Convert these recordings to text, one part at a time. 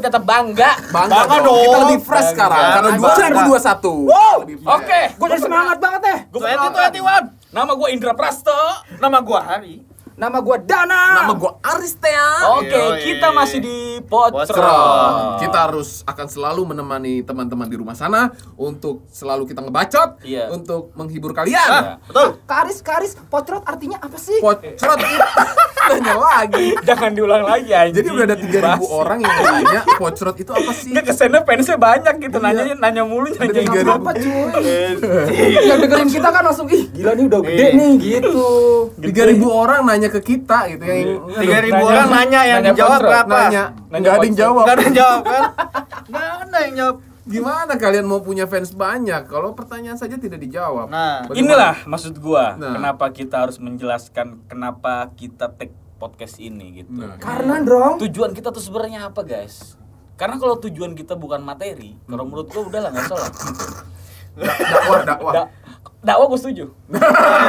Tapi tetap bangga. Bangga, Bangga dong. dong. Kita lebih fresh Bangga. sekarang karena Bangga. 2021. Wow. Oke, Gue jadi semangat banget deh. Gue Twenty twenty one. Nama gue Indra Prasto. Nama gua Hari. Nama gue Dana. Nama gue Aristea. Oke, Yoi. kita masih di Potrot. Serot. Kita harus akan selalu menemani teman-teman di rumah sana untuk selalu kita ngebacot, Iya. untuk menghibur Ah, kalian. betul. Karis, Karis, potrot artinya apa sih? Potrot itu tanya lagi. Jangan diulang lagi anjing. Jadi udah ada 3000 orang yang nanya pocrot itu apa sih? Nggak kesannya fansnya banyak gitu Iya. nanya nanya mulu nanya gitu. 3000. Apa cuy? Yang dengerin kita kan langsung ih gila nih udah gede Iya. nih gitu. 3000 orang nanya ke kita gitu yang Tiga ribu Nanya- orang nanya yang dijawab kontrak, berapa? Nanya nggak ada yang jawab. Gak ada yang jawab kan? Gak ada yang jawab. Gimana kalian mau punya fans banyak kalau pertanyaan saja tidak dijawab? Nah. Bagaimana? Inilah maksud gua, Nah. kenapa kita harus menjelaskan kenapa kita take podcast ini gitu. Nah. Karena dong. Tujuan kita tuh sebenarnya apa, guys? Karena kalau tujuan kita bukan materi, kalau menurut gua udahlah nggak salah. Da- dakwah dakwah. Da- dakwah gua setuju.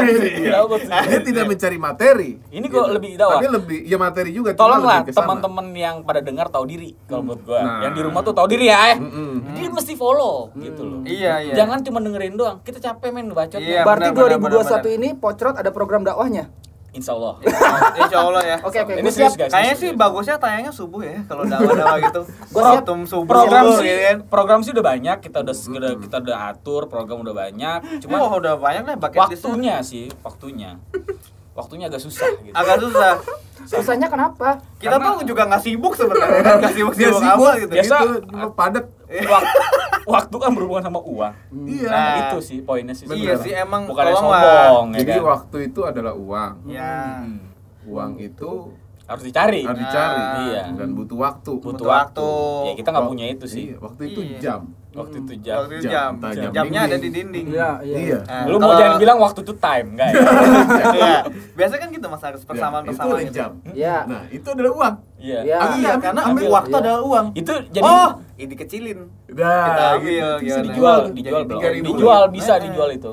Iya. Dakwah setuju. Dia tidak mencari materi. Ini kok lebih dakwah. Tapi lebih ya materi juga. Tolonglah teman-teman yang pada dengar tahu diri kalau menurut gua. Nah. Yang di rumah tuh tahu diri ya. Mm-mm. Jadi mesti follow gitu loh. Iya, iya. Jangan cuma dengerin doang. Kita capek main ngebacot. Iya. Berarti benar, 2021 benar, benar. ini Pocrot ada program dakwahnya. Insya Allah. Insya Allah ya. Oke oke, Ini gue serius guys. Kayaknya ini sih bagusnya tayangnya subuh ya kalau dakwah-dakwah gitu. Gua siap. Waktu subuh program subuh, sih gitu kan. program sih udah banyak kita udah udah kita udah atur program udah banyak Cuma cuma oh, udah banyak bucket list waktunya sih waktunya waktunya agak susah gitu agak susah. Susahnya kenapa? Kita Karena- tuh juga nggak sibuk sebenarnya. Nggak Dia sibuk-sibuk sibuk apa gitu. Biasa- gitu, padat. Wak- waktu kan berhubungan sama uang Iya. Nah. itu sih poinnya sih Iya sih emang bukan sombong ya Jadi kan? waktu itu adalah uang. Ya. Hmm. Uang itu harus dicari harus dicari Iya. dan butuh waktu. butuh Butuh waktu waktu. ya kita nggak punya itu sih Iya, waktu itu Iya. jam. waktu itu jam Waktu itu Jam, jam. jam Jamnya ada di dinding. Iya iya. Iya. Nah, lu mau jangan bilang waktu itu time enggak ya Iya. Biasa kan gitu Mas harus Ya, persamaan-persamaan itu gitu. jam. Iya. Nah, itu adalah uang. iya Iya. Ah, iya, Ambil, karena ambil. waktu Iya. adalah uang. itu jadi oh, ini dikecilin. Nah, Kita ambil, gitu. gimana? dijual Jadi dijual belum 3.000. dijual bisa dijual itu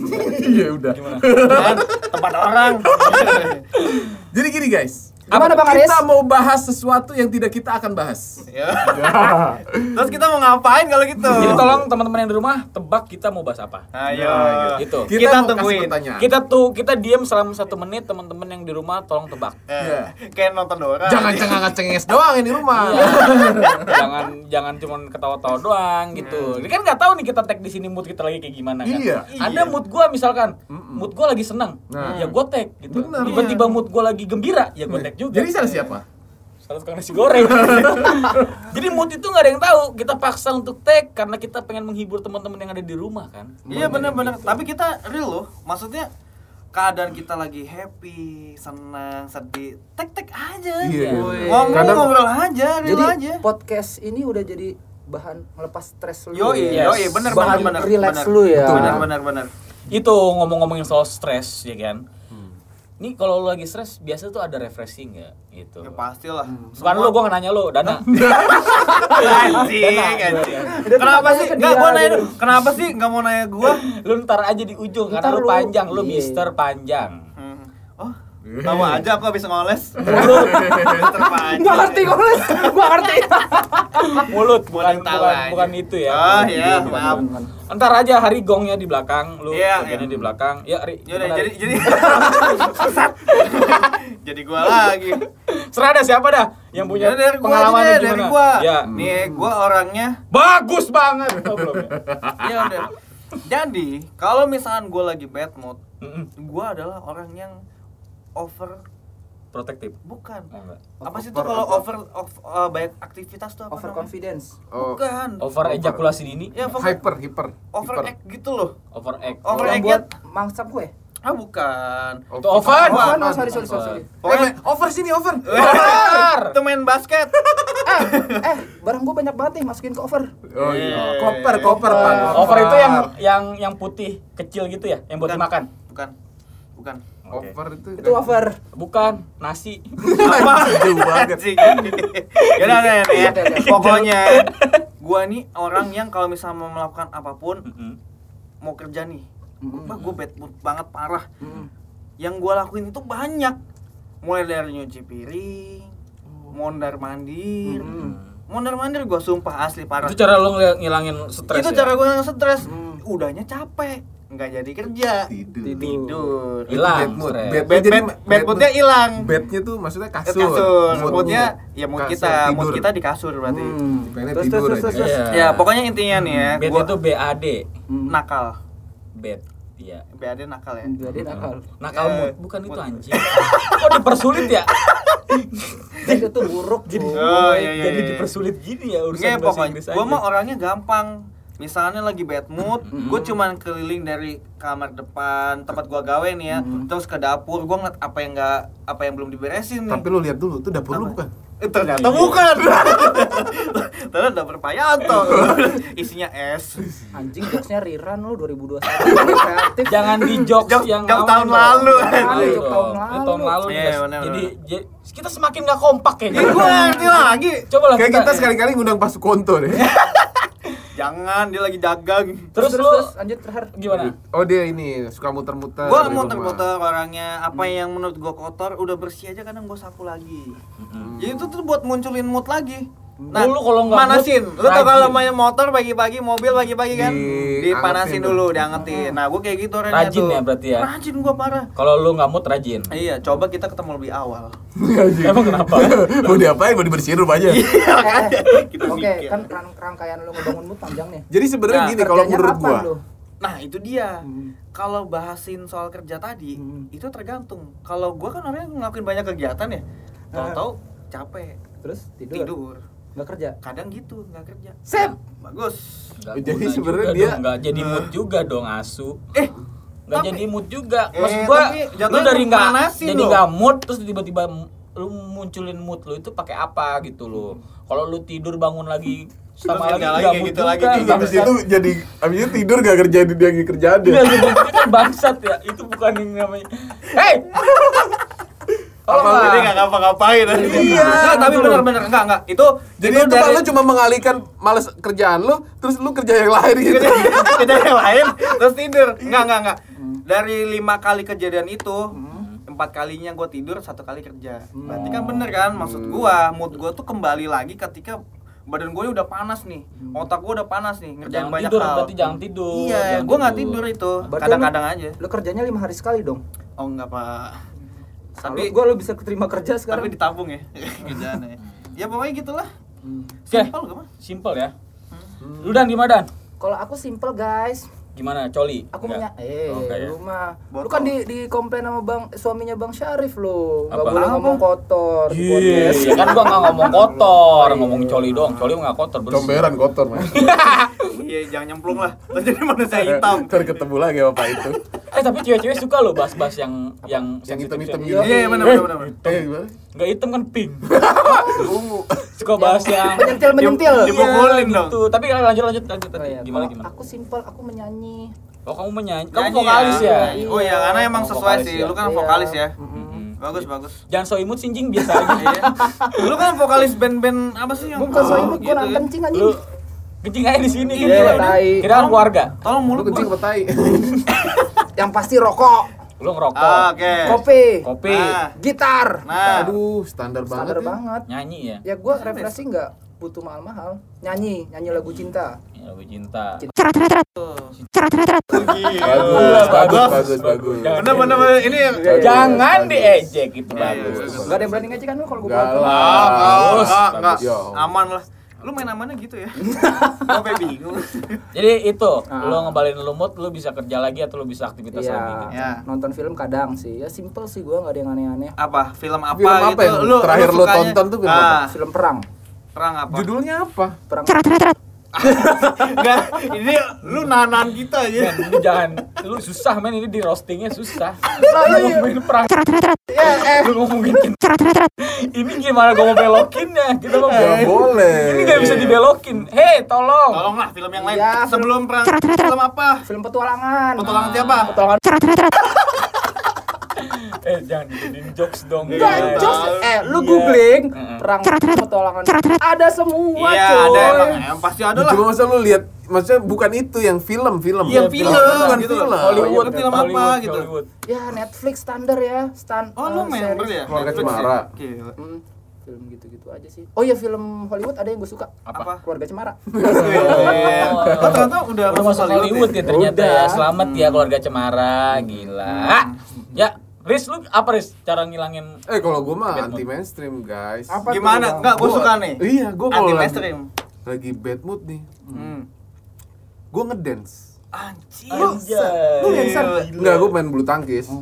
Iya, udah. gimana Kan, tempat orang. Jadi gini, guys. Gimana Bang Aris? Kita mau bahas sesuatu yang tidak kita akan bahas. Ya. Terus kita mau ngapain kalau gitu? Jadi tolong teman-teman yang di rumah tebak kita mau bahas apa. Ayo. Nah, Gitu. Kita, Kita kasih tungguin. Kita tuh kita diam selama satu menit teman-teman yang di rumah tolong tebak. Eh, kayak nonton Dora. Jangan cengenges cengenges doang yang di rumah. Iya. jangan jangan cuma ketawa-tawa doang gitu. Ini kan nggak tahu nih kita tag di sini mood kita lagi kayak gimana kan. Iya. Ada mood gua misalkan mood gua lagi senang, Nah. ya gua tag gitu. Benar. Tiba-tiba mood gua lagi gembira, ya gua tag juga. Jadi salah siapa? Salah tukang nasi goreng. Jadi mood itu nggak ada yang tahu. Kita paksa untuk tag karena kita pengen menghibur teman-teman yang ada di rumah kan. Iya benar-benar. Gitu. Tapi kita real loh. Maksudnya keadaan kita lagi happy, senang, sedih, tek-tek aja. Iya. Woi. Ngomong Kadang- ngobrol aja, real Jadi aja. podcast ini udah jadi bahan melepas stres lu. Yoi, Yes. yoi, bener Bahan bener bener. relax bener. lu ya. Bener bener bener. Itu ngomong-ngomongin soal stres ya kan. Nih kalau lu lagi stres biasa tuh ada refreshing ya gitu. Ya pastilah. Bukan lu, gua nanya lu, Dana. anjing, anjing. Kenapa sih? Enggak gua nanya dulu. Kenapa sih enggak mau nanya gua? lu ntar aja di ujung karena Ntar lu lu. panjang, lu Iya. Mister Panjang. Tahu aja aku habis ngoles. Mulut. Gua ngerti gua ngerti. Gua ngerti. mulut bukan Bukan tahu bukan, itu ya. Oh iya, maaf. Ntar aja hari gongnya di belakang, lu Iya, bagiannya iya. di belakang. Ya, Ri. Yaudah, jadi jadi Sesat. jadi gua lagi. serah dah siapa dah yang punya Ya, dari gua aja pengalaman gimana? dari gua. Ya. Nih, gua orangnya Bagus banget. Oh, belum ya? ya udah. Jadi, kalau misalkan gua lagi bad mood, gua adalah orang yang over Protektif. bukan. Oh, enggak. Apa sih itu Over kalau over, of- uh, banyak aktivitas tuh apa Over namanya? confidence. Oh, Bukan. Over ejakulasi dini, Ya, pokoknya hyper, hyper. over hyper. act gitu loh. over act. Over Yang act buat mangsa gue. Ah, bukan. Itu oven. Oh, Oven. no, sorry sorry sorry. sorry. Eh, over sini, over. Over. itu main basket. Eh, barang gue banyak banget nih masukin ke over. Oh iya, Eh. koper, koper, Pak. Over itu yang yang yang putih kecil gitu ya, yang buat dimakan. Bukan. Bukan. Over itu. Itu over. Bukan nasi. apa Jauh banget. Anjing. Yaudah, udah, ya. Pokoknya gua nih orang yang kalau misalnya mau melakukan apa pun Mm-mm. mau kerja nih Mm-mm. wah gue bad mood banget parah Mm. yang gua lakuin itu banyak mulai dari nyuci piring mondar mandir Mm. mondar mandir gua sumpah asli parah Itu cara lo ngil- ngilangin stres. itu ya? cara gue stres Hmm. udahnya capek nggak jadi kerja Tidur. tidur Hilang Bad mood. Bad bad bad, bad moodnya hilang Bednya tuh maksudnya kasur. kasur Moodnya moodnya ya mood kasur, kita mood tidur. kita di kasur berarti Hmm. Terus, tidur terus, terus, terus. Iya. ya pokoknya intinya nih ya Bed gua itu BAD. Mm. nakal Bed. Iya. BAD nakal ya Jadi nakal. Nakal Eh, mood, bukan itu mood. anjing. Kok dipersulit ya? Jadi itu buruk. Jadi. Oh, iya, iya, jadi iya. dipersulit gini ya urusan bahasa pokoknya Inggris gua aja. mah orangnya gampang misalnya lagi bad mood gue cuman keliling dari kamar depan tempat gua gawe nih ya terus ke dapur gua ngeliat apa yang nggak apa yang belum diberesin nih Tapi lu lihat dulu, tuh dapur lu Apa? bukan? Eh, ternyata bukan ternyata dapur Payanto isinya es Anjing jokesnya Riran lu 2021. Kreatif. Jangan di jokes Jok- yang jok tahun lalu. Tahun Jok tahun lalu. tahun lalu Iya, benar, jadi, kita semakin gak kompak ya kayaknya. gue ngerti lagi Coba lah Kayak kita sekali-kali ngundang Pak Sukonto deh. Jangan dia lagi dagang Terus, terus, lu terus lanjut terakhir. gimana? Oh dia ini suka muter-muter. gue di muter-muter orangnya apa yang menurut gue kotor udah bersih aja kadang gue sapu lagi jadi itu tuh buat munculin mood lagi Nah, Lu kalau nggak manasin. Lu tau kalau main motor pagi-pagi, mobil pagi-pagi kan, Di- dipanasin dulu, tuh. diangetin. Nah, gue kayak gitu orangnya Rajin tuh. ya berarti ya? Rajin gua parah. Kalau lu nggak mood rajin. Iya, coba kita ketemu lebih awal. Emang kenapa? mau diapain? Mau dibersihin rumahnya? Kita Oke, mikir. kan rang- rangkaian lu ngebangun mood panjang nih. Jadi sebenarnya Nah, gini kalau menurut gua. lu? Nah, itu dia. Hmm. Kalau bahasin soal kerja tadi, Hmm. itu tergantung. Kalau gua kan orangnya ngelakuin banyak kegiatan ya. Tahu-tahu capek, Terus tidur. tidur. Nggak kerja. Kadang gitu, nggak kerja. Sip. Bagus. Nggak Jadi sebenarnya dia- nggak jadi mood juga dong asu. Eh, Nggak jadi mood juga. Eh, Maksud gua lu dari nggak jadi nggak mood terus tiba-tiba lu munculin mood lu itu pakai apa gitu loh. Kalau lu tidur bangun lagi sama lagi kerja nggak kayak mood gitu juga. lagi, gitu. Habis itu jadi habis itu tidur gak dia lagi kerjaan Iya, dia. gitu. itu kan bangsat ya. Itu bukan yang namanya. Hei. Apa, lah. Jadi nggak ngapa-ngapain. Iya, Nggak, tapi benar-benar enggak enggak. Itu Jadi itu itu mah lu cuma mengalihkan males kerjaan lu, terus lu kerja yang lain gitu. kerja, kerja yang lain terus tidur. Enggak enggak enggak dari lima kali kejadian itu empat kalinya gue tidur satu kali kerja. Berarti kan bener kan maksud gua mood gua tuh kembali lagi ketika badan gue udah panas nih otak gue udah panas nih ngerjain Jangan banyak tidur, hal. berarti jangan tidur. iya gue nggak tidur. itu. Kadang-kadang aja. Lu kerjanya lima hari sekali dong. oh enggak pak Tapi tapi gua lu bisa keterima kerja tapi sekarang. ditabung ya kerjaannya ya pokoknya gitulah Hmm. Simpel gak mah Simple ya. Lu dan gimana dan? Kalau aku simple guys. Gimana coli? Aku punya eh Oh, enggak ya? lu mah lu Botol. kan di di komplain sama Bang suaminya Bang Syarif lu. Enggak Apa? boleh Apa? ngomong kotor di Iya, podcast. ya kan gua nggak ngomong kotor, ngomong coli doang. Coli nggak kotor bersih. Comberan kotor mas. iya jangan nyemplung lah Lo jadi manusia hitam Ntar ketemu lagi sama Pak itu. Eh tapi cewek-cewek suka loh bahas-bahas yang yang Yang hitam-hitam gitu. iya iya, benar Eh. benar benar Eh gimana? Nggak hitam kan pink. Ungu. Suka bahas yang Menyentil menyentil. Di- dipukulin Iya, dong. gitu. Tapi lanjut lanjut lanjut Oh, tadi. iya. Gimana gimana? Aku simple, aku menyanyi. Oh kamu menyanyi, kamu vokalis ya? Iya. Oh iya, karena emang sesuai sih. ya? Lu kan Iya. vokalis ya. Bagus, bagus. Jangan so imut sinjing biasa aja. Iya. Lu kan vokalis band-band apa sih yang Bukan Oh, imut, gitu gua nang ya? kencing anjing. Lu kencing aja di sini Iya, gitu. kan keluarga. Tolong Lu mulut kencing gua. Yang pasti rokok, Lu ngerokok, Ah, Oke. kopi, kopi, Nah, gitar. nah. Aduh, standar banget. Standar ya. banget. nyanyi ya. Ya gua refreshing nggak butuh mahal-mahal. Nyanyi, nyanyi lagu cinta. Lagu cinta. Bagus, bagus, bagus, bagus. Jangan. Bener bener bener. ini Jangan diejek itu Iya, iya, bagus. bagus. Gak ada yang berani ngecek kan lu kalau Bagus, enggak, enggak. Ya. Aman lah. Lu main amannya gitu ya. Sampai bingung. Jadi itu, Ah. lu ngebalin lumut, lu bisa kerja lagi atau lu bisa aktivitas Iya, lagi gitu. Ya. nonton film kadang sih. Ya simple sih gua nggak ada yang aneh-aneh. Apa? Film apa Film apa gitu? yang terakhir lu sukanya- tonton tuh film apa? Ah, Film perang. Perang apa? Judulnya apa? Perang. Enggak, ini lu nahan kita aja. Lu jangan, lu susah men ini di roastingnya susah. Lah, Lu iya. ngomongin perang, Ya, eh. lu ngomongin. Ini gimana gua mau belokinnya? Kita mau Gak boleh. Ini gak bisa dibelokin. Hei, tolong. Tolonglah film yang lain. Ya, Sebelum perang film apa? Film petualangan. Petualangan siapa? Petualangan eh jangan dijadiin jokes dong. Enggak, guys. just eh lu Iya. googling perang petualangan ada semua Iya, ada emang, em, pasti ada lah. Cuma masa lu lihat maksudnya bukan itu yang film, film. Iya, film, Bukan gitu film. Hollywood, Film apa Hollywood, gitu. Hollywood. Ya Netflix standar ya, stand. Oh, lu eh, member series. ya? Keluarga ya? Cemara. Hmm, film gitu-gitu aja sih. Oh iya film Hollywood ada yang gue suka. Apa? Keluarga Cemara. Oh, ternyata udah Udah masuk Hollywood ya ternyata Udah. ya. Selamat ya keluarga Cemara, gila. Ya, Riz lu apa Riz cara ngilangin Eh kalau gue mah anti mainstream guys. Apa Gimana? Enggak, gue Gua- suka nih. Iya, gue kalau Anti lagi, mainstream. lagi bad mood nih, Hmm. gue ngedance. Anjir. Lu dancer? Enggak, gue main bulu tangkis.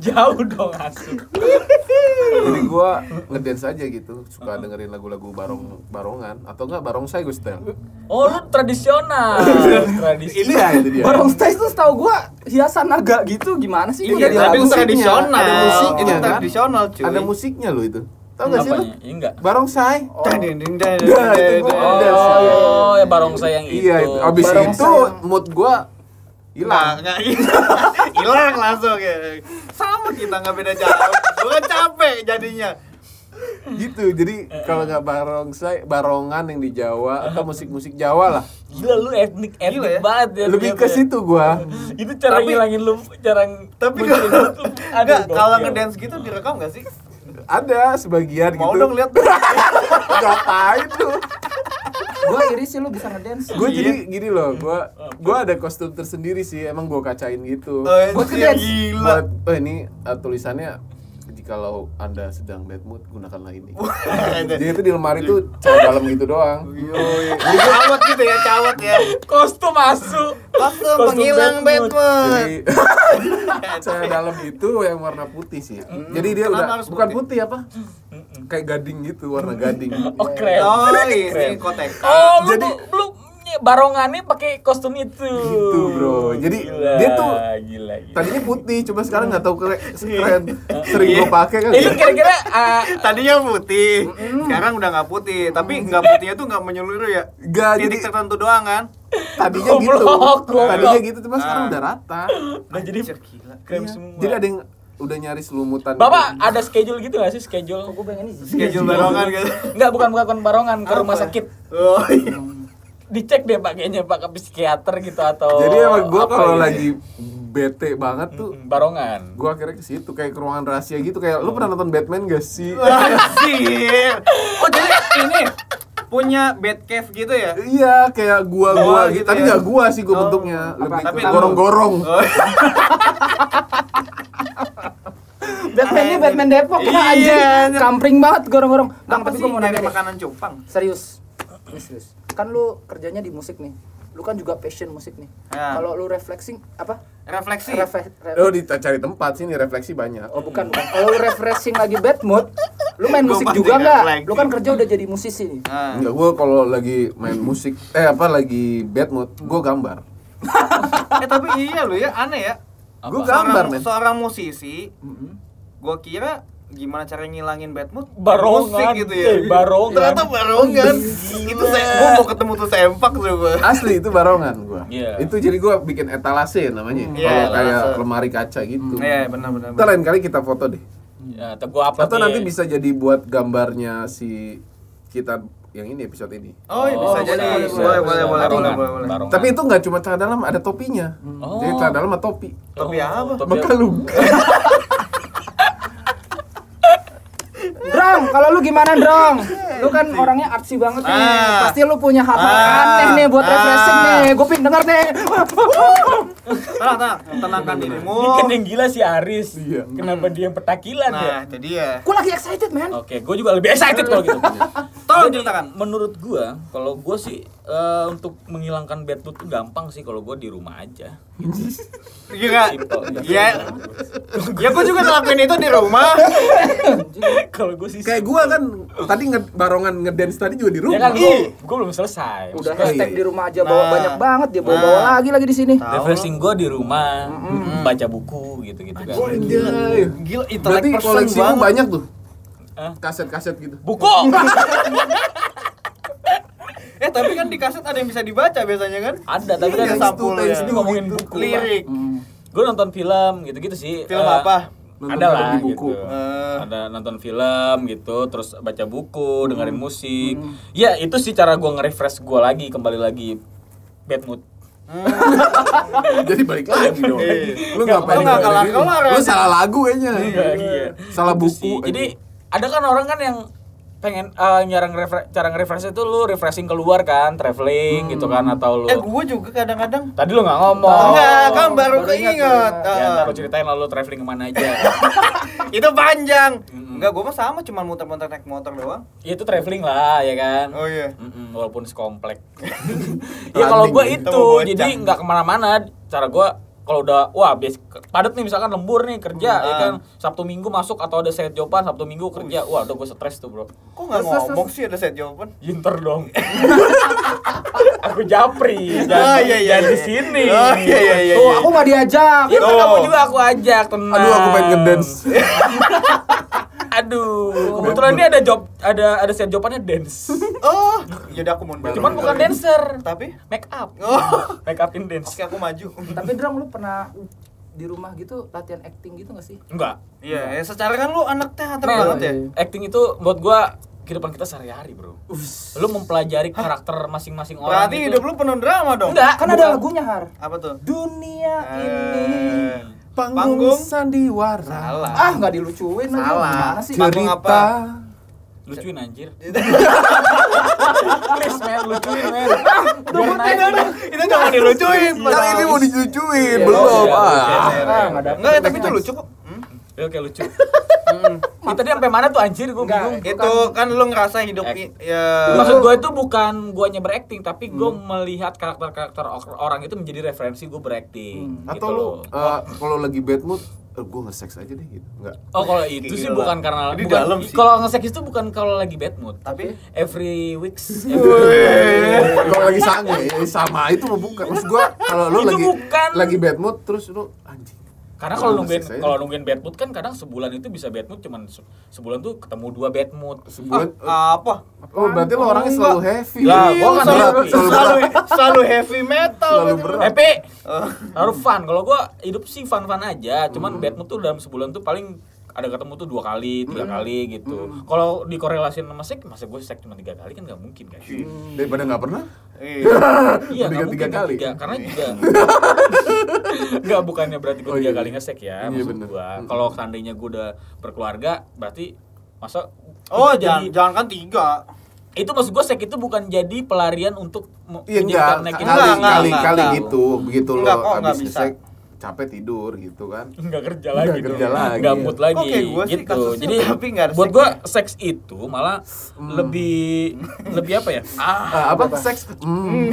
Jauh dong asik. Jadi gue ngedance aja gitu, suka dengerin lagu-lagu barong barongan atau enggak barongsai gue setel. Oh, lu tradisional. Tradisi. Iya itu dia. Barong Stage tuh setahu gua hiasan naga gitu gimana sih? Iya, Jadi tapi lagu itu tradisional. ada musiknya, Itu kan? tradisional, cuy. Ada musiknya lo itu. Tahu gak sih lu? Apanya? Iya enggak. Barongsai. Itu gua udah. Oh, ya barongsai yang itu. Iya, itu. abis Barongsai itu yang- mood gue hilang. nggak hilang. Hilang langsung ya. Sama kita nggak beda jauh. Gue kan capek jadinya. gitu jadi kalau nggak barongsai barongan yang di Jawa atau musik-musik Jawa lah Gila lu etnik etnik Gila ya. banget ya. lebih ke situ gua Itu cara Tapi- ngilangin lu cara Tapi enggak kalau ngedance gitu direkam nggak sih? ada sebagian Mau gitu dong lihat. ngapain tuh Gua iri sih lu bisa ngedance. gue Iya. jadi gini loh gua gua ada kostum tersendiri sih emang gua kacain gitu Oh, Buat anjir, ngedance. gila. buat oh ini uh, tulisannya jikalau anda sedang bad mood gunakanlah ini jadi itu di lemari tuh cewek dalam gitu doang Jadi cawat gitu ya, cawat ya. kostum masuk. Kostum penghilang bad mood. Batman. jadi cewek dalam itu yang warna putih sih jadi dia Kenapa udah bukan putih? putih apa kayak gading gitu warna gading Oh keren. Oh, Keren. ini kotek. Oh, lu Jadi- tuh lu barongannya pakai kostum itu. Gitu, bro. Jadi, Gila, dia tuh gila, gila. tadinya putih cuma sekarang nggak tahu keren keren sering gue pakai kan Ini kira-kira ah, Tadinya putih, sekarang udah nggak putih. Tapi nggak putihnya tuh nggak menyeluruh ya. Nggak, Titik jadi- tertentu doang kan. tadinya gitu Goblok, goblok. tadinya gitu cuma sekarang Ah. udah rata udah jadi gila. keren Iya. semua. jadi ada yang udah nyaris lumputan Bapak ada schedule gitu gak sih schedule? Kok gua pengen ini. Schedule barongan gitu. Enggak, bukan bukan barongan ke rumah Apa? sakit. Oh, iya. Dicek deh pak kayaknya pak ke psikiater gitu atau jadi emang gue apa kalau gitu. lagi bete banget tuh Mm, barongan. gue akhirnya ke situ kayak ke ruangan rahasia gitu kayak lu pernah nonton Batman gak sih Anjir. Oh, jadi ini punya bed cave gitu ya? iya kayak gua Oh, gua gitu gitu tapi ya? nggak gua sih gua Oh. bentuknya Apa? lebih Tapi gorong-gorong Oh, Batman ini Batman Depok ya Iya, anjing. anjir. Kampring banget gorong-gorong. Bang, tapi gua mau nanya deh. makanan cupang? Serius. Ini serius. Kan lu kerjanya di musik nih. Lu kan juga passion musik nih. Ya. Kalau lu refleksing apa? Refleksi. Oh dicari tempat sini refleksi banyak Oh bukan, bukan. Kalau lu refreshing lagi bad mood, lu main Gua musik juga nggak? Lu kan kerja udah jadi musisi nih. Nah. Enggak, gue kalau lagi main musik, eh apa lagi bad mood, gue gambar. Eh tapi iya lo ya, aneh ya. Gue gambar, Seorang, men. seorang musisi, gua kira gimana cara ngilangin bad mood? Barongan Musik gitu ya. eh, barongan. Ternyata barongan. itu saya gua mau ketemu tuh sempak tuh gua. Asli itu barongan gue. Iya. Itu jadi gue bikin etalase namanya. Iya, kalau kayak etalase. lemari kaca gitu. Iya, benar benar. Ntar lain kali kita foto deh. Ya, atau gua upload Atau nanti bisa jadi buat gambarnya si kita yang ini episode ini. Oh, iya bisa Oh, jadi. boleh, Boleh, bisa, boleh, boleh, boleh, Barongan, boleh, boleh. barongan. Tapi itu nggak cuma celana dalam, ada topinya. Oh. Jadi celana dalam sama topi. Topi apa? topi Maka Drong, kalau lu gimana Drong? Lu kan orangnya artsy banget nih. Ah. Pasti lu punya hal-hal Ah. aneh nih buat refreshing Ah. nih. Gue pin denger nih. Tenang, tenang, tenangkan dirimu. Ini kan yang gila si Aris. Iya. Kenapa dia yang petakilan ya? Nah, jadi ya. Gue lagi excited, man. Oke, gue juga lebih excited kalau gitu. Tolong ceritakan. Menurut gue, kalau gue sih eh, untuk menghilangkan bad mood tuh gampang sih kalau gue di rumah aja. Iya. Iya. Ya gua juga ngelakuin itu di rumah. kalau gue sih kayak gue kan tadi nge barongan ngedance tadi juga di Ya rumah. kan gue gue belum selesai. Udah hashtag iya, di rumah aja bawa Nah. banyak banget dia bawa-bawa Nah. lagi lagi di sini. Refreshing gue di rumah, baca buku gitu-gitu kan. Anjay. Gila, intelek Berarti banget. banyak tuh. Kaset-kaset gitu. Buku. Eh, tapi kan di kaset ada yang bisa dibaca biasanya kan? Ada tapi kan sampul sampulnya. ini ngomongin buku. Pak. Lirik. gue nonton film gitu-gitu sih Film Eh, apa? Nonton ada lah buku. gitu. Eh. ada nonton film gitu terus baca buku dengerin Hmm. musik ya itu sih cara gue nge-refresh gue lagi kembali lagi bad mood Jadi balik lagi dong. Iya. Lu Nggak, ngapain? lu lagi? kelar-kelar, Lu ya. salah lagu kayaknya. Iya. Salah Itu buku. jadi ada kan orang kan yang pengen eh, nyarang refre- cara nge-refresh itu lu refreshing keluar kan traveling gitu kan atau lu Eh gue juga kadang-kadang tadi lu nggak ngomong Enggak, kan baru baru keinget. baru ya ntar lu ceritain lalu traveling ke mana aja itu panjang. Enggak, gue mah sama cuma muter-muter naik motor doang. ya itu traveling lah ya kan Oh iya. Mm-mm, walaupun sekomplek. ya kalau gue Landing. itu, jadi nggak ke mana-mana. Cara gue kalau udah wah bias padat nih misalkan lembur nih kerja ya Ah. kan Sabtu Minggu masuk atau ada set joban Sabtu Minggu kerja wah udah gue stres tuh bro Kok nggak ngomong sih ada set jawaban? Yinter dong aku japri Oh, jangan, iya, iya, jangan iya. di sini Oh, iya, iya, iya. Tuh, aku nggak diajak. Ya kan Tuh. kamu juga aku ajak tenang Aduh, aku pengen ngedance. Aduh, kebetulan ini ada job ada ada set jobannya dance. Oh, jadi aku mundur. Cuman bukan dancer, Tapi make up. Oh, Make up in dance. oke aku maju. Tapi Drang lu pernah di rumah gitu latihan acting gitu gak sih? Enggak. Iya, ya secara kan lu anak teater Men, banget ya. acting itu buat gua kehidupan kita sehari-hari, Bro. Lu mempelajari karakter masing-masing orang Berarti itu. hidup lu penuh drama dong. Enggak, Kan bukan. ada lagunya Har. Apa tuh? Dunia Eh, ini. Panggung sandiwara. Salah. Ah, nggak dilucuin. Salah. Gimana sih? Panggung Cerita. apa? Lucuin anjir. Please, men, lucuin, men. Biar naik. Itu jangan dilucuin. Kan ini mau dicucuin, Iya, belum. iya, Ah. iya. Ah. Enggak, tapi itu lucu kok. Hmm. Ya, Oke, lucu. Ini tadi sampai mana tuh anjir gua Enggak, bingung. Itu kan lu ngerasa hidup i- ya Maksud gue itu bukan guanya berakting, tapi gue melihat karakter-karakter or- orang itu menjadi referensi gue berakting. Atau gitu lu loh. eh, kalau lagi bad mood, eh, gue nge-sex aja deh gitu. Enggak. Oh kalau itu sih bukan karena Ini bukan dalam sih. kalau nge-sex itu bukan kalau lagi bad mood. Tapi Every weeks. Kalau lagi sange, sama itu mau bukan. Maksud gua kalau lu Itu lagi bukan. lagi bad mood terus lu anjing. Karena kalau nungguin kalau nungguin bad mood kan kadang sebulan itu bisa bad mood cuman se- sebulan tuh ketemu dua bad mood. Sebulan ah, apa? Oh, berarti lu orangnya selalu heavy. Lah, gua kan selalu, heavy. selalu, selalu heavy metal. Selalu berat. Happy. Oh. Harus fun. Kalau gua hidup sih fun-fun aja. Cuman bad mood tuh dalam sebulan tuh paling ada ketemu tuh dua kali, tiga kali gitu. Kalau dikorelasin sama seks, masa gue seks cuma tiga kali kan nggak mungkin kan? Daripada nggak pernah. Iya. Iya, nggak tiga mungkin kali. tiga, karena juga nggak bukannya berarti gue Oh, tiga iya. kali ngesek ya, Iya, maksud gue. Mm. Kalau seandainya gue udah berkeluarga, berarti masa Oh, jangan jadi jangan kan tiga. itu maksud gue seks itu bukan jadi pelarian untuk Iya enggak, naikin kali kali kali enggak. gitu, begitu lo Enggak kok, enggak habis bisa. ngesek capek tidur gitu kan. nggak kerja Nggak lagi kerja dong. lagi. nggak mood lagi gua sih gitu jadi tapi nggak buat gue ya? seks itu malah lebih lebih apa ya ah Ah, apa seks? Hmm.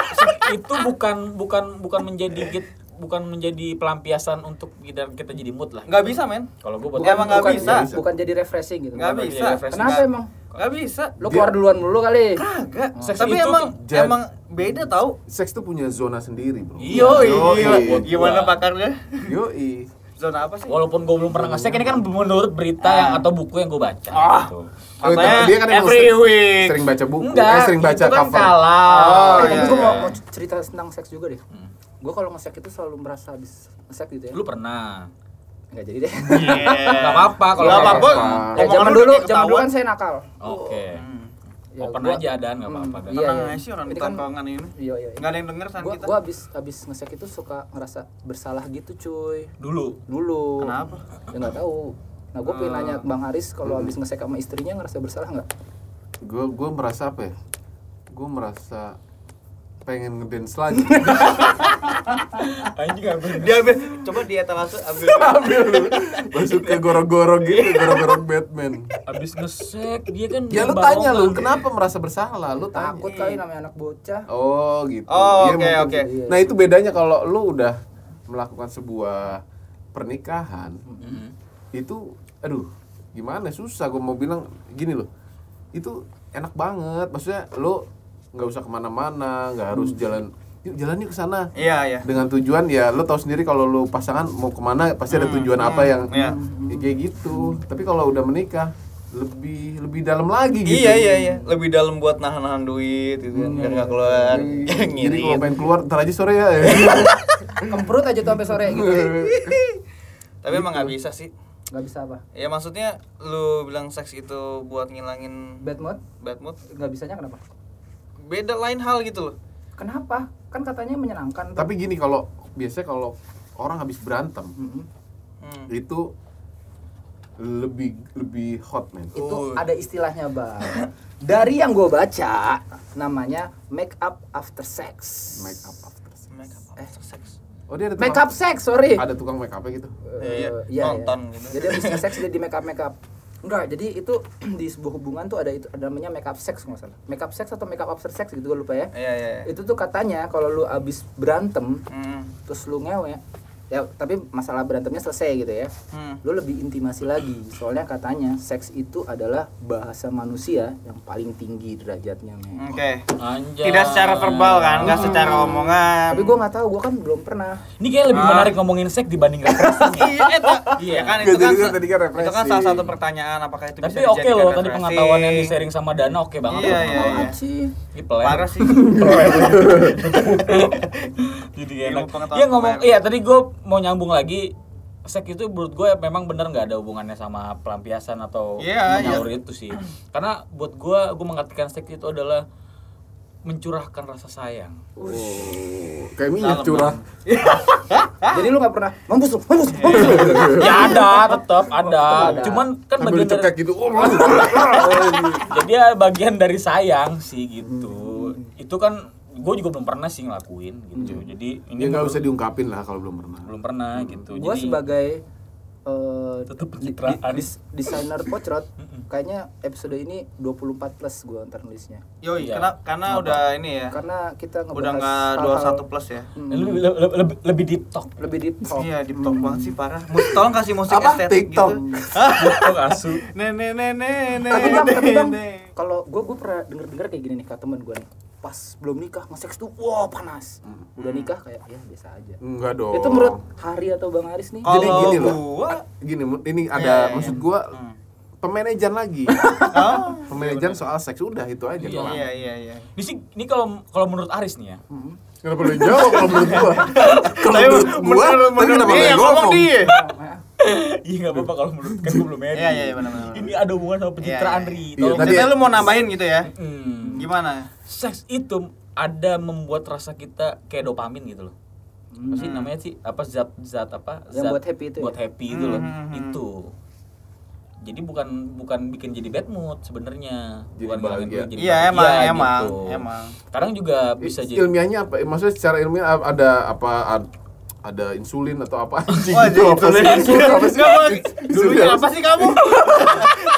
itu bukan bukan bukan menjadi git- bukan menjadi pelampiasan untuk kita kita jadi mood lah Nggak bisa, men. kalau gue buat Emang nggak bukan, bisa. Bukan jadi refreshing gitu. Nggak bisa. jadi refreshing. Kenapa Nggak- emang? Nggak bisa. Lu keluar duluan dulu kali. Kagak. Seks Tapi itu emang jad- emang beda tau. Seks tuh punya zona sendiri, Bro. Iya, Yoi, Yoi. gila. Gimana pakarnya? Yoi. Zona apa sih? walaupun gue belum pernah ngesek ini kan menurut berita Ah. yang atau buku yang gue baca Ah. gitu. Oh, Katanya dia kan every sering- week. Sering baca buku, enggak eh, sering baca itu kan cover. salah Oh, Eh, iya, tapi gue iya. mau, mau cerita tentang seks juga deh. Gue kalau nge-seks itu selalu merasa habis nge-seks gitu ya. lu pernah Enggak jadi deh. Iya. Nggak apa-apa kalau Nggak nggak apa-apa. Ya, zaman lu dulu, zaman dulu kan saya nakal. oke Hmm. Ya, open gua- aja dan nggak apa-apa Dan. Iya, Tenang iya. sih orang Ini di kan- ini. Iya, iya. Nggak ada yang denger san Gua kita. gua habis habis nge-seks itu suka ngerasa bersalah gitu, cuy. dulu Dulu. Kenapa? Ya nggak tahu. Nah, gue pengen nanya ke Bang Aris kalau habis nge-seks sama istrinya ngerasa bersalah nggak? Gue gue merasa apa ya? Gue merasa pengen ngedance lagi. anjing bener. Dia ambil, coba di etalase ambil. Ambil lu. Masuk ke goro-goro gitu, goro-goro Batman. abis ngesek dia kan Ya lu tanya lu, kenapa merasa bersalah? Lu tanya. Takut kali namanya anak bocah. Oh gitu. Oh, Iya, oke, oke. sih. Nah itu bedanya kalau lu udah melakukan sebuah pernikahan, Mm-mm. itu, aduh, gimana? Susah gue mau bilang gini loh. Itu enak banget. Maksudnya lu nggak usah ke mana-mana, nggak harus jalan. Yuk jalan yuk ke sana. Iya, iya. Dengan tujuan ya lu tahu sendiri kalau lu pasangan mau ke mana pasti ada Hmm, tujuan hmm, apa yang iya. ya kayak gitu. Tapi kalau udah menikah lebih lebih dalam lagi gitu. Iya, iya, iya. Lebih dalam buat nahan-nahan duit gitu kan, biar nggak keluar. Jadi Ngirit. kalau pengen keluar ntar aja sore ya. kemprut aja tuh sampai sore gitu Tapi emang nggak bisa sih. nggak bisa apa Ya maksudnya lu bilang seks itu buat ngilangin bad mood bad mood, nggak bisanya kenapa beda lain hal gitu loh. kenapa kan katanya menyenangkan tuh. Tapi gini kalau biasanya kalau orang habis berantem Mm-mm. Hmm. itu lebih lebih hot man. itu Oh. ada istilahnya bang dari yang gue baca namanya make up after sex Make up after sex. Make up after sex. Oh dia ada make tukang, up sex sorry ada tukang make up gitu. Eh, Iya, iya, nonton iya. gitu. Jadi habis seks dia di make up make up. Enggak, jadi itu di sebuah hubungan tuh ada itu ada namanya make up sex nggak salah. Make up sex atau make up after sex gitu gue lupa ya. Iya iya. iya. Itu tuh katanya kalau lu abis berantem Hmm. terus lu ngewe ya tapi masalah berantemnya selesai gitu ya. Hmm. Lu lebih intimasi lagi. Soalnya katanya seks itu adalah bahasa manusia yang paling tinggi derajatnya. Oke. Anjay. Tidak secara verbal kan, nggak secara omongan. Tapi gua nggak tahu, gua kan belum pernah. Ini kayak lebih Ah. menarik ngomongin seks dibanding referensi. iya itu. Iya. Ya kan itu kan. jadi tadi Itu kan salah satu pertanyaan apakah itu Tapi bisa oke dijadikan loh tadi pengetahuan yang di sharing sama Dana oke banget. Iya, iya, iya. Parah sih. Jadi enak. Iya ngomong, iya tadi gue mau nyambung lagi. Seks itu menurut gue memang bener nggak ada hubungannya sama pelampiasan atau Iya, menyaur itu sih. Karena buat gue, gue mengartikan seks itu adalah mencurahkan rasa sayang. Oh, kayak minyak Dalam curah. Jadi lu nggak pernah mampus lu, mampus, mampus. lu. ya ada, tetap ada. Ada. Cuman kan Sambil bagian dari, gitu. Oh, jadi ya bagian dari sayang sih gitu. Itu kan gue juga belum pernah sih ngelakuin gitu. Jadi ini ya nggak usah diungkapin lah kalau belum pernah. belum pernah gitu. Gua Jadi- sebagai eh, Tetep di- pencitraan. di- dis- desainer pocrot kayaknya episode ini 24 plus gua ntar nulisnya Yoi, Iya. karena karena Kenapa? udah ini ya. karena kita ngebahas Udah nggak hal-hal- 21 plus ya. Hmm, lebih, lebih, lebih, lebih deep talk. lebih deep talk Iya, di top banget sih parah. Mus tolong kasih musik Apa? estetik TikTok? gitu. deep talk asu. Nenek nenek nenek. tapi kalau gua gua pernah denger denger kayak gini nih kata temen gua nih pas belum nikah nge-seks tuh wah panas udah nikah kayak ya biasa aja Enggak dong. itu menurut Hari atau Bang Aris nih Jadi Kalau gini loh. gua Gini, ini Iya, ada iya, iya. maksud gua Hmm. pemanajan lagi. Oh, pemanajan soal seks udah itu aja Iya. Iya iya iya. Ini sih ini kalau kalau menurut Aris nih ya. Hmm. Kenapa lu jawab kalau menurut gua? Kalau menurut gua, menurut tapi menurut kenapa dia ngomong? dia. Iya nggak apa-apa kalau menurut kan gue belum married. Iya, iya, benar-benar. Ini ada hubungan sama pencitraan Iya, Ri. iya. Tadi- Jadi lu mau nambahin gitu ya? Hmm. Gimana? Seks itu ada membuat rasa kita kayak dopamin gitu loh. Apa sih namanya sih? Apa zat-zat apa? Yang Zat buat happy itu ya? Buat happy itu loh. Hmm, hmm, hmm. Itu. Jadi bukan bukan bikin jadi bad mood sebenarnya. Jadi Bukan bahagia. jadi Iya emang bahagia emang gitu. emang. Kadang juga bisa jadi ilmiahnya apa? Maksudnya secara ilmiah ada apa? ad- ada insulin atau apa anjing Wah, itu apa sih? insulin. Apa sih? Dulunya apa sih kamu?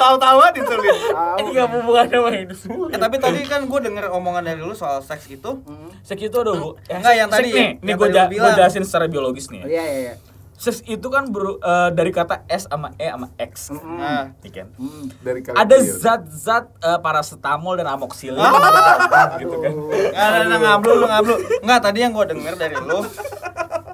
Tahu-tahu aja ditulis. Ini nggak hubungan sama hidup semua. Eh, tapi tadi kan gue denger omongan dari lu soal seks itu. Hmm. Seks itu ada hubungan. Enggak, yang tadi- nih, yang nih gue bilang. jelasin secara biologis nih. ya. iya iya iya Seks itu kan beru- eh, dari kata S sama E sama X. Mm-mm. Nah, Iya kan? Hmm. Dari Ada karakter. zat-zat eh, paracetamol dan amoxicillin Ah. gitu kan. Nggak, nggak, nggak, ngablu lu ngablu. Enggak, tadi yang gue denger dari lu.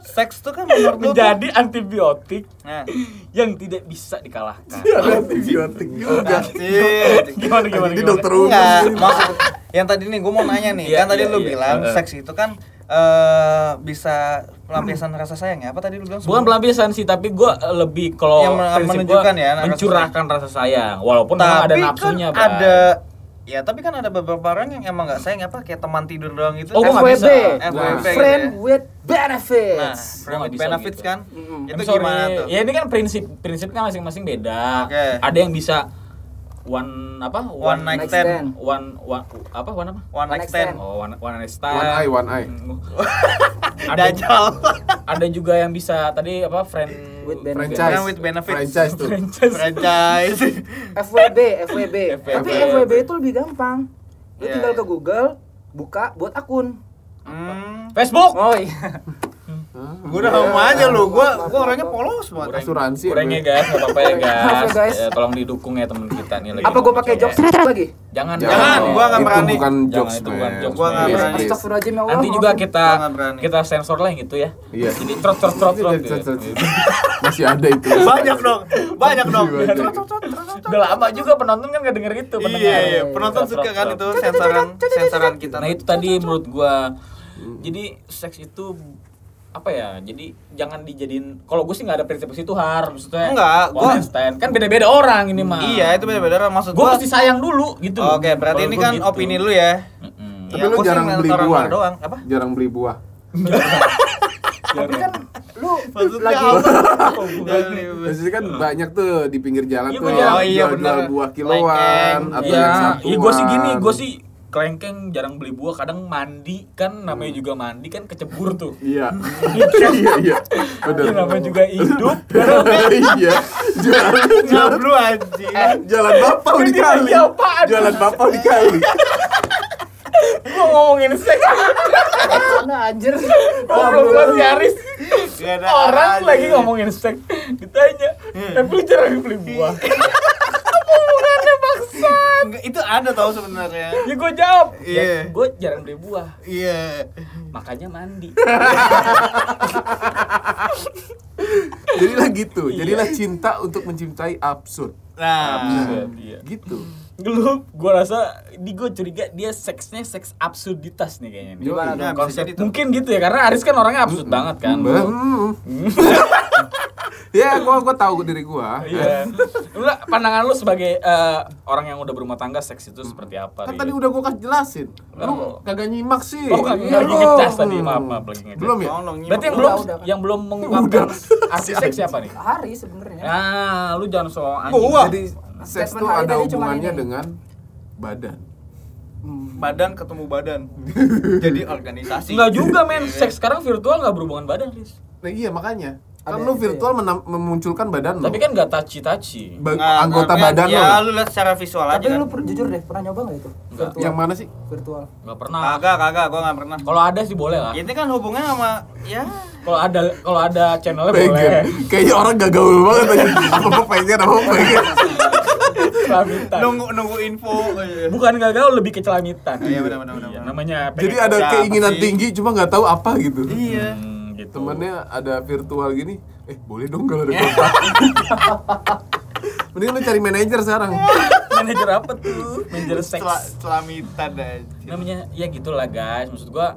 Seks tuh kan menurut lu tuh- Menjadi antibiotik Nah, yang tidak bisa dikalahkan. Ada antibiotik juga. Anjir. Gimana gimana Ini gimana? dokter umum. Enggak, maksud yang tadi nih gue mau nanya nih, Iya, kan tadi iya, lu iya. bilang seks itu kan eh bisa pelampiasan rasa sayang ya? Apa tadi lu bilang? Bukan pelampiasan sih, tapi gue lebih kalau Yang menunjukkan ya, rasa mencurahkan rasa sayang, walaupun memang ada Tapi nafsunya, kan ada ya tapi kan ada beberapa orang yang emang nggak sayang apa kayak teman tidur doang gitu. Oh, FWB bisa. FWB gitu friend ya. with Nah, benefits friend nggak with benefits gitu. kan? Mm-mm. Itu I'm sorry. gimana tuh? Ya ini kan prinsip prinsipnya masing-masing beda. Oke. Ada yang bisa one apa? One night Night stand. stand. One, one apa? One apa? One night One night stand. Oh, one, one night stand. One eye, one eye. Hmm. ada, Dajjal. ada juga yang bisa tadi apa? Friend With benefits. Franchise. Friend with benefits. Franchise tuh. franchise. Franchise. FWB, FWB. FWB. Tapi FWB itu lebih gampang. Lu Iya, tinggal iya. ke Google, buka buat akun. Hmm. Facebook. Oh iya. Gue udah ngomong aja lu, gua gua orangnya polos banget. Asuransi. Kurangnya apa? guys, nggak apa-apa ya guys. Ya, guys. Ya, tolong didukung ya teman kita nih lagi. Apa gua ngomong pakai jokes lagi? Jangan, Jangan, gua nggak Itu berani. bukan Jangan, jokes, itu bukan jokes, Gua nggak berani. Astagfirullahaladzim ya Allah. Nanti juga kita kita sensor lah yang gitu ya. Iya. Jadi trot trot trot trot. Masih ada itu. Banyak dong. Banyak dong. Banyak. Udah lama juga penonton kan nggak denger itu pendengar. Iya, iya. Penonton suka kan itu sensoran sensoran kita. Nah itu tadi menurut gua jadi seks itu apa ya jadi jangan dijadiin kalau gue sih nggak ada prinsip itu har maksudnya Enggak, night stand. kan beda-beda orang ini mah Iya, itu beda-beda maksud gue mesti sayang dulu gitu Oke, berarti Kalau ini kan gitu. opini lu ya. Mm-mm. Tapi Iya, lu jarang beli orang buah. doang. Apa? Jarang beli buah. Tapi kan lu Maksudnya lagi apa? Maksudnya kan banyak tuh di pinggir jalan Iya, tuh. Oh, iya, bener. buah kiloan Lengkeng. atau Iya, yang satuan. iya gue sih gini, gue sih kelengkeng jarang beli buah, kadang mandi kan namanya juga mandi kan kecebur tuh. Iya. iya iya. Bener. Iya namanya juga hidup. iya. Jalan jalan Ngablu anjing. jalan bapau di kali. Jalan bapau di kali. gue ngomongin seks, mana anjir. goblok banget si Aris. Gak ada Orang lagi ngomongin seks, ditanya, tapi lu jarang beli buah. Hubungannya bangsat. Enggak, itu ada tau sebenarnya. Ya gue jawab, Iya. ya, gue jarang beli buah, Iya. makanya mandi. Jadilah gitu. Jadilah cinta untuk mencintai absurd. Nah, Iya. Gitu. Lu, gue rasa di gue curiga dia seksnya seks absurditas nih kayaknya nih. Gimana Nah, dong? tuh. Mungkin gitu ya, karena Aris kan orangnya absurd banget kan. Hmm. ya, gua gua tahu diri gua. Iya. Lu lah, pandangan lu sebagai eh, orang yang udah berumah tangga seks itu seperti apa? Kan tadi udah gua kasih jelasin. Lu Oh. kagak nyimak sih. Oh, kagak Iya ngecas tadi, maaf, maaf, lagi ngecas. Belum ya? Berarti yang nyimak. belum yang belum mengungkapkan arti seks siapa nih? Hari sebenarnya. Nah, lu jangan soal anjing. Gua. Jadi seks tuh hari ada hubungannya dengan badan. badan ketemu badan. Jadi organisasi. Enggak juga men, seks sekarang virtual nggak berhubungan badan, Riz. Nah iya makanya. Kan Ada lu virtual menam- memunculkan badan lu. Tapi kan nggak touchy-touchy. Ba- Nah, anggota tapi badan ya, lu. lu lihat secara visual aja Tapi kan. lu per- jujur deh, pernah nyoba nggak itu? Nggak. Virtual. Yang mana sih? Virtual. Nggak pernah. Kagak, kagak, gua nggak pernah. Kalau ada sih boleh lah. Ini kan hubungannya sama ya Kalau ada kalau ada channelnya boleh. Pengen. Kayaknya orang gak gaul banget aja. Apa pengen, apa pengen. Celamitan. nunggu nunggu info aja. Bukan nggak gaul lebih ke celamitan. Iya, benar, benar, benar, Iya, benar. namanya Jadi ada Siapa keinginan sih? tinggi cuma nggak tahu apa gitu. Iya. Hmm, gitu. Temennya ada virtual gini. Eh boleh dong kalau ada kontak. Mending lu cari manajer sekarang. manajer apa tuh? Manajer seks. Celamitan aja. namanya ya gitulah guys maksud gua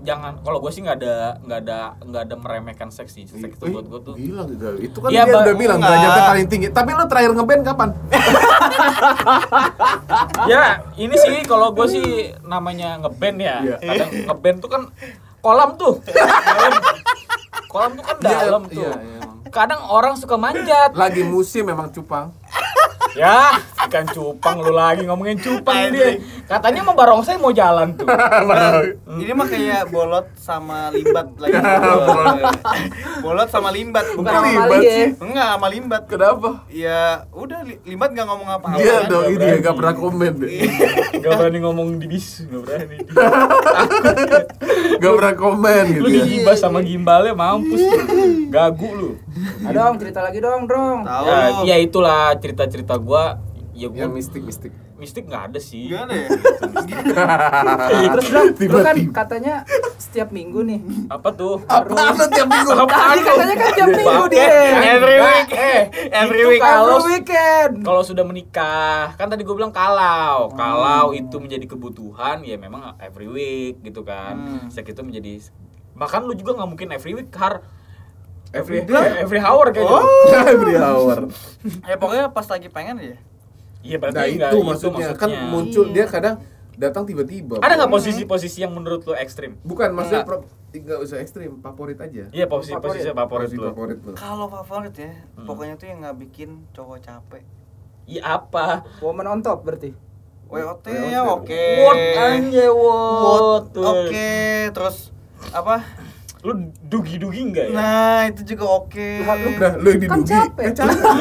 jangan kalau gue sih nggak ada nggak ada nggak ada meremehkan seks sih seks itu buat gue tuh Gila, gila. Itu kan Iya, dia udah bilang derajatnya paling tinggi. Tapi lu terakhir ngeband kapan? ya ini sih kalau gue sih namanya ngeband ya Iya. kadang ngeband tuh kan kolam tuh. Kolam tuh kan Iya, dalam tuh. iya, iya, emang. kadang orang suka manjat. Lagi musim memang cupang. ya ikan cupang lu lagi ngomongin cupang dia katanya mau barongsai mau jalan tuh Ini mah kayak bolot sama limbat lagi. bolot sama limbat Bukan sama ya. sih? Enggak sama limbat. Kenapa? Ya udah li- limbat nggak ngomong apa-apa. Dia kan? dong nggak ini ya berani. gak pernah komen deh. nggak berani ngomong di bis nggak berani Gak pernah komen gitu lu ya. digibas sama gimbalnya mampus lu. gagu lu Ada dong, cerita lagi dong, Dong. Tahu ya, ya itulah cerita-cerita gua ya gua Yang mistik-mistik. mistik nggak ada sih Gimana ya? Terus dong, lu kan katanya setiap minggu nih. apa tuh Apaan lu tiap minggu? Tadi katanya kan tiap minggu Eh, dia. Every eh, week. eh, Every itu week. kalau Every weekend. kalau sudah menikah kan tadi gue bilang kalau kalau itu menjadi kebutuhan ya memang every week gitu kan Hmm. itu menjadi bahkan lu juga nggak mungkin every week har Every every day? every hour kayaknya Oh. Every hour. Ya pokoknya pas lagi pengen ya. Iya berarti Nah nggak itu maksudnya. Kan muncul dia kadang datang tiba-tiba. ada nggak posisi-posisi yang menurut lu ekstrim Bukan maksudnya Enggak. pro- nggak usah ekstrim, favorit aja. iya posisi Favorit. posisi favorit Posisi favorit lu. Kalau favorit ya, Hmm. pokoknya tuh yang nggak bikin cowok capek. iya apa Woman on top berarti. WOT ya oke. what anjay what Oke, terus apa? Lu dugi-dugi enggak ya Nah, itu juga oke. Lah, lu Udah, lu yang Kan didugi. capek. Capek.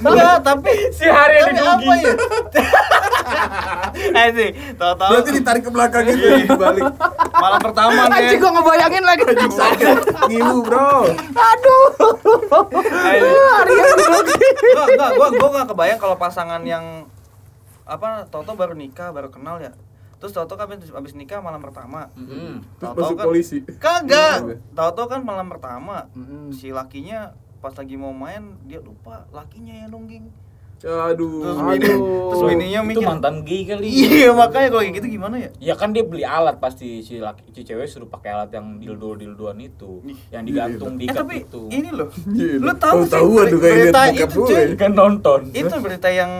Enggak, tapi si hari yang tapi didugi apa ya? Eh sih, tahu-tahu Berarti ditarik ke belakang gitu, balik. malam pertama nih. Anjing gua ngebayangin lagi. Ngilu, Bro. Aduh. Hari yang didugi. Enggak, enggak, gua gua enggak kebayang kalau pasangan yang apa Toto baru nikah, baru kenal ya. Terus Toto kan abis, abis nikah malam pertama. Hmm. Terus Tahu-tahu masuk polisi. Kagak. Tahu-tahu kan malam pertama Mm-mm. si lakinya pas lagi mau main dia lupa lakinya yang nungging. Aduh. Terus bini, terus bininya itu mikir. mantan gay kali Iya, makanya kalau kayak gitu gimana ya? Ya kan dia beli alat pasti si laki si cewek suruh pakai alat yang dildo dildoan itu, yang digantung di Eh ikat tapi itu. ini loh. Iya, Lu tahu sih tahu-tahuan tuh kayak berita itu cuy. kan nonton. Itu berita yang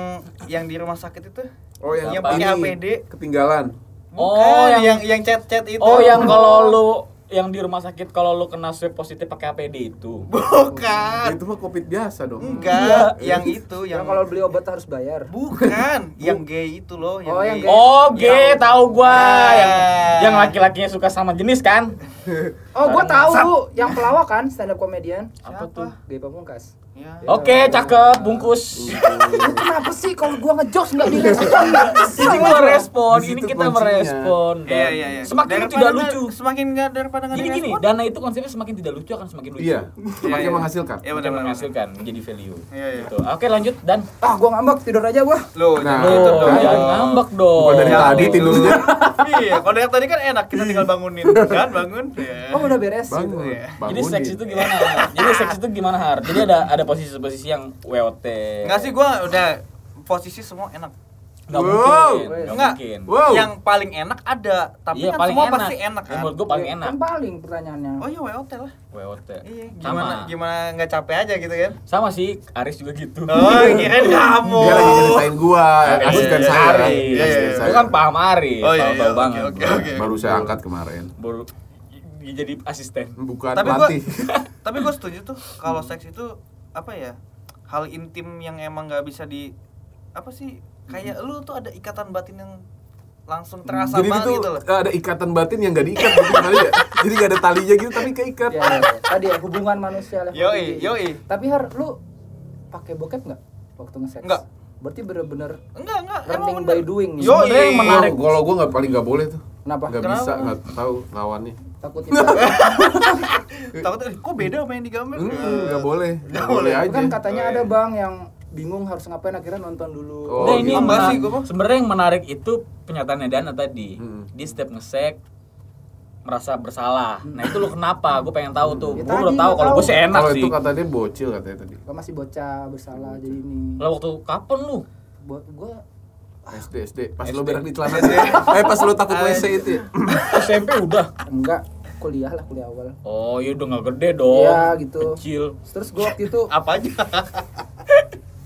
yang di rumah sakit itu. Oh yang, Yang apa pakai? APD. Ketinggalan. Oh, yang yang chat-chat itu. Oh, yang kalau lu yang di rumah sakit kalau lu kena swab positif pakai APD itu. bukan. Itu mah covid biasa dong. Enggak, yang itu Yang yang kalau beli obat harus bayar. bukan, yang gay itu loh, Oh, yang gay. Oh, gay tahu gua Ya. yang yang laki-lakinya suka sama jenis kan? Oh, gua tahu yang pelawak kan stand up comedian. Apa Siapa? tuh? Gay pamungkas. Ya. Oke, cakep, bungkus. Kenapa sih kalau gua ngejokes enggak direspon? Ini gua respon, Di ini kita kuncinya. merespon. Iya, iya, iya. Semakin Daripada tidak nggak- lucu. Semakin enggak daripada enggak Gini gini, dana itu konsepnya semakin tidak lucu akan semakin lucu. Iya. Semakin iya. menghasilkan. Iya Semakin benar menghasilkan, menjadi value. Iya, iya. Gitu. Oke, lanjut dan Ah, gua ngambek tidur aja gua. Loh, Nah, jangan gitu dong. jangan ngambek dong. Bukan dari Ya, tadi ampun. tidurnya. iya, kalau dari tadi kan enak kita tinggal bangunin kan, bangun. Iya. Oh, udah beres. Bangun. Iya. Jadi seks itu gimana? Jadi seks itu gimana har? Jadi ada ada posisi-posisi yang WOT. Enggak sih gua udah posisi semua enak. Nggak Wow. mungkin. Nggak Enggak. mungkin. Wow. Yang paling enak ada, tapi Iya, kan paling semua enak. pasti enak Ya, kan. menurut gua paling Ya, enak. Kan paling pertanyaannya. Oh iya WOT lah. WOT. Iya, Sama. gimana gimana nggak capek aja gitu kan? Sama sih, Aris juga gitu. Oh, kirain kamu. Dia lagi ceritain gua, Aris. asisten iya, saya. Aris. Asisten Iya, iya, saya. Gua kan paham Aris, Oh, iya, tahu iya, banget. oke, oke. Baru saya angkat kemarin. Baru jadi asisten. Bukan Tapi gua pelatih. tapi gua setuju tuh kalau seks itu apa ya? Hal intim yang emang nggak bisa di apa sih? Kayak lu tuh ada ikatan batin yang langsung terasa Jadi banget itu gitu loh. ada ikatan batin yang gak diikat gitu kali ya. Jadi gak ada talinya gitu tapi keikat. Ya, ya, ya. tadi ya hubungan manusia level Yoi, yoi. Tapi har lu pakai bokep nggak waktu nge-sex? Nggak. Berarti bener-bener Enggak, enggak. learning by doing nih. Yo, Sebenarnya yang menarik. Kalau kalau gua nggak paling nggak boleh tuh. Kenapa? Nggak Kenapa? bisa, nggak tahu lawannya. Takutnya. Takutnya kok beda sama yang digambar? Hmm, nggak boleh. Nggak boleh boleh. aja. kan katanya ada bang yang bingung harus ngapain akhirnya nonton dulu. Oh, Nah, ini mah. sebenarnya yang menarik itu pernyataannya Dana tadi. Hmm. Dia setiap ngesek merasa bersalah. Nah, itu lu kenapa? Gue pengen tahu tuh. Ya, Gue udah tahu kalau gue sih enak Kalau sih. itu katanya bocil katanya tadi. Gua masih bocah bersalah jadi ini. Lah waktu kapan lu? Buat gua SD SD pas SD. lo berak di celana eh pas lo takut WC itu ya SMP udah. enggak kuliah lah kuliah awal. Oh, ya udah nggak gede dong. Iya, gitu. Kecil. Terus gua waktu itu Apa aja?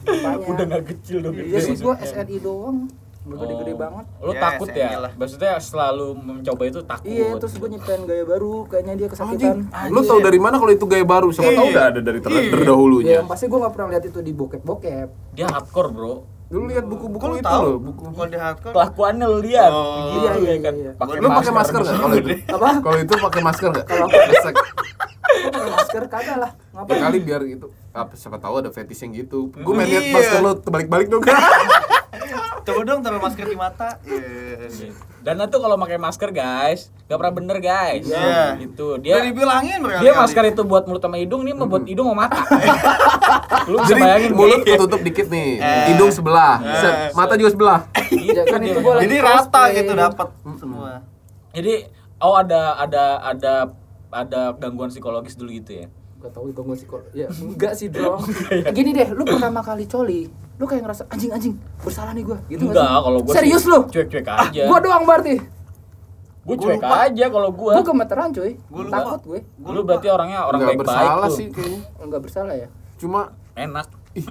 apanya? Udah nggak kecil dong. Iya sih gua maksudnya. SNI doang. Udah gede-gede Oh. banget. Lu Ya, takut ya? lah. Maksudnya selalu mencoba itu takut. Iya, terus gua nyiptain gaya baru, kayaknya dia anjing kesakitan. lo tau dari mana kalau itu gaya baru siapa tahu Iya. udah ada dari ter Iya. terdahulunya Ya, yang pasti gua nggak pernah lihat itu di bokep-bokep. Dia hardcore, Bro. Lu lihat buku-buku lu itu tahu? loh buku Kalau di hardcore. Kelakuannya lu lihat. Oh. Gitu Iya, iya, ya kan. iya. lu pakai masker nggak kalau itu Apa? kalau itu pakai masker nggak Kalau Gesek. Pakai masker kagak lah. Ngapain? kali biar itu apa siapa tahu ada fetish yang gitu gue main lihat Iya. masker lo terbalik-balik dong Coba dong taruh masker di mata. Iya. Dan itu kalau pakai masker, guys, gak pernah bener, guys. Iya. Gitu. Dia Dia dibilangin berkali-kali. dia masker itu buat mulut sama hidung, nih mau buat hidung sama mata. Lu bisa jadi bayangin mulut ketutup dikit nih Eh. hidung sebelah Eh. mata juga sebelah Ya kan itu gua lagi Jadi rata gitu dapat semua. Jadi oh ada ada ada ada gangguan psikologis dulu gitu ya. Gak tau sih kok. Ya enggak sih, Bro. Gini deh, lu pertama kali coli, lu kayak ngerasa anjing anjing bersalah nih gua. Gitu nggak Enggak, sih? kalau gua Serius sih lu? Cuek-cuek Ah, aja. gua doang berarti. Gua Gua cuek lupa. aja kalau gua. Gua gemeteran, cuy. Gua lupa. Takut gue. Gua Lu berarti orangnya orang nggak baik-baik bersalah tuh. sih kayaknya Enggak bersalah ya? cuma Enak. ih,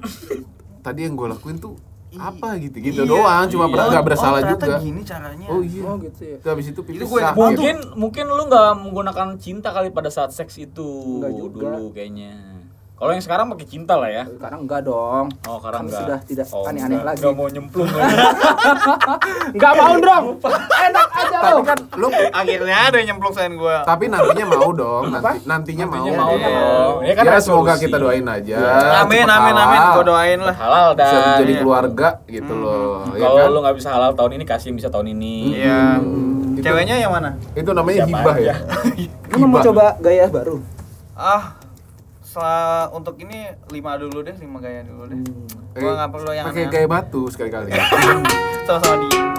tadi yang gue lakuin tuh apa gitu gitu Iya. doang cuma Iya. nggak bersalah oh, juga gini caranya. oh iya Oh gitu ya. Terus habis itu pipis Itu gue sakit. Mungkin mungkin lu nggak menggunakan cinta kali pada saat seks itu dulu kayaknya. Kalau yang sekarang pakai cinta lah ya. Sekarang enggak dong. Oh, sekarang Kami enggak. sudah tidak Oh, aneh-aneh enggak. lagi. Enggak mau nyemplung lagi. Enggak mau dong. Enak aja tapi lo. kan lu Akhirnya ada yang nyemplung selain gua. tapi nantinya mau dong nanti, Apa? nantinya mau Nantinya mau Iya. dong. Ya kan ya semoga solusi. kita doain aja Amin cepet amin amin halal. gua doain lah. halal dah. bisa Iya. keluarga gitu loh ya Kalau kan? lu nggak bisa halal tahun ini kasih yang bisa tahun ini. Iya. Itu- Ceweknya yang mana? itu namanya Siapa hibah ya. Lu mau coba gaya baru? Ah, setelah untuk ini lima dulu deh lima gaya dulu deh hmm. gua nggak perlu yang pakai gaya batu sekali kali sama-sama di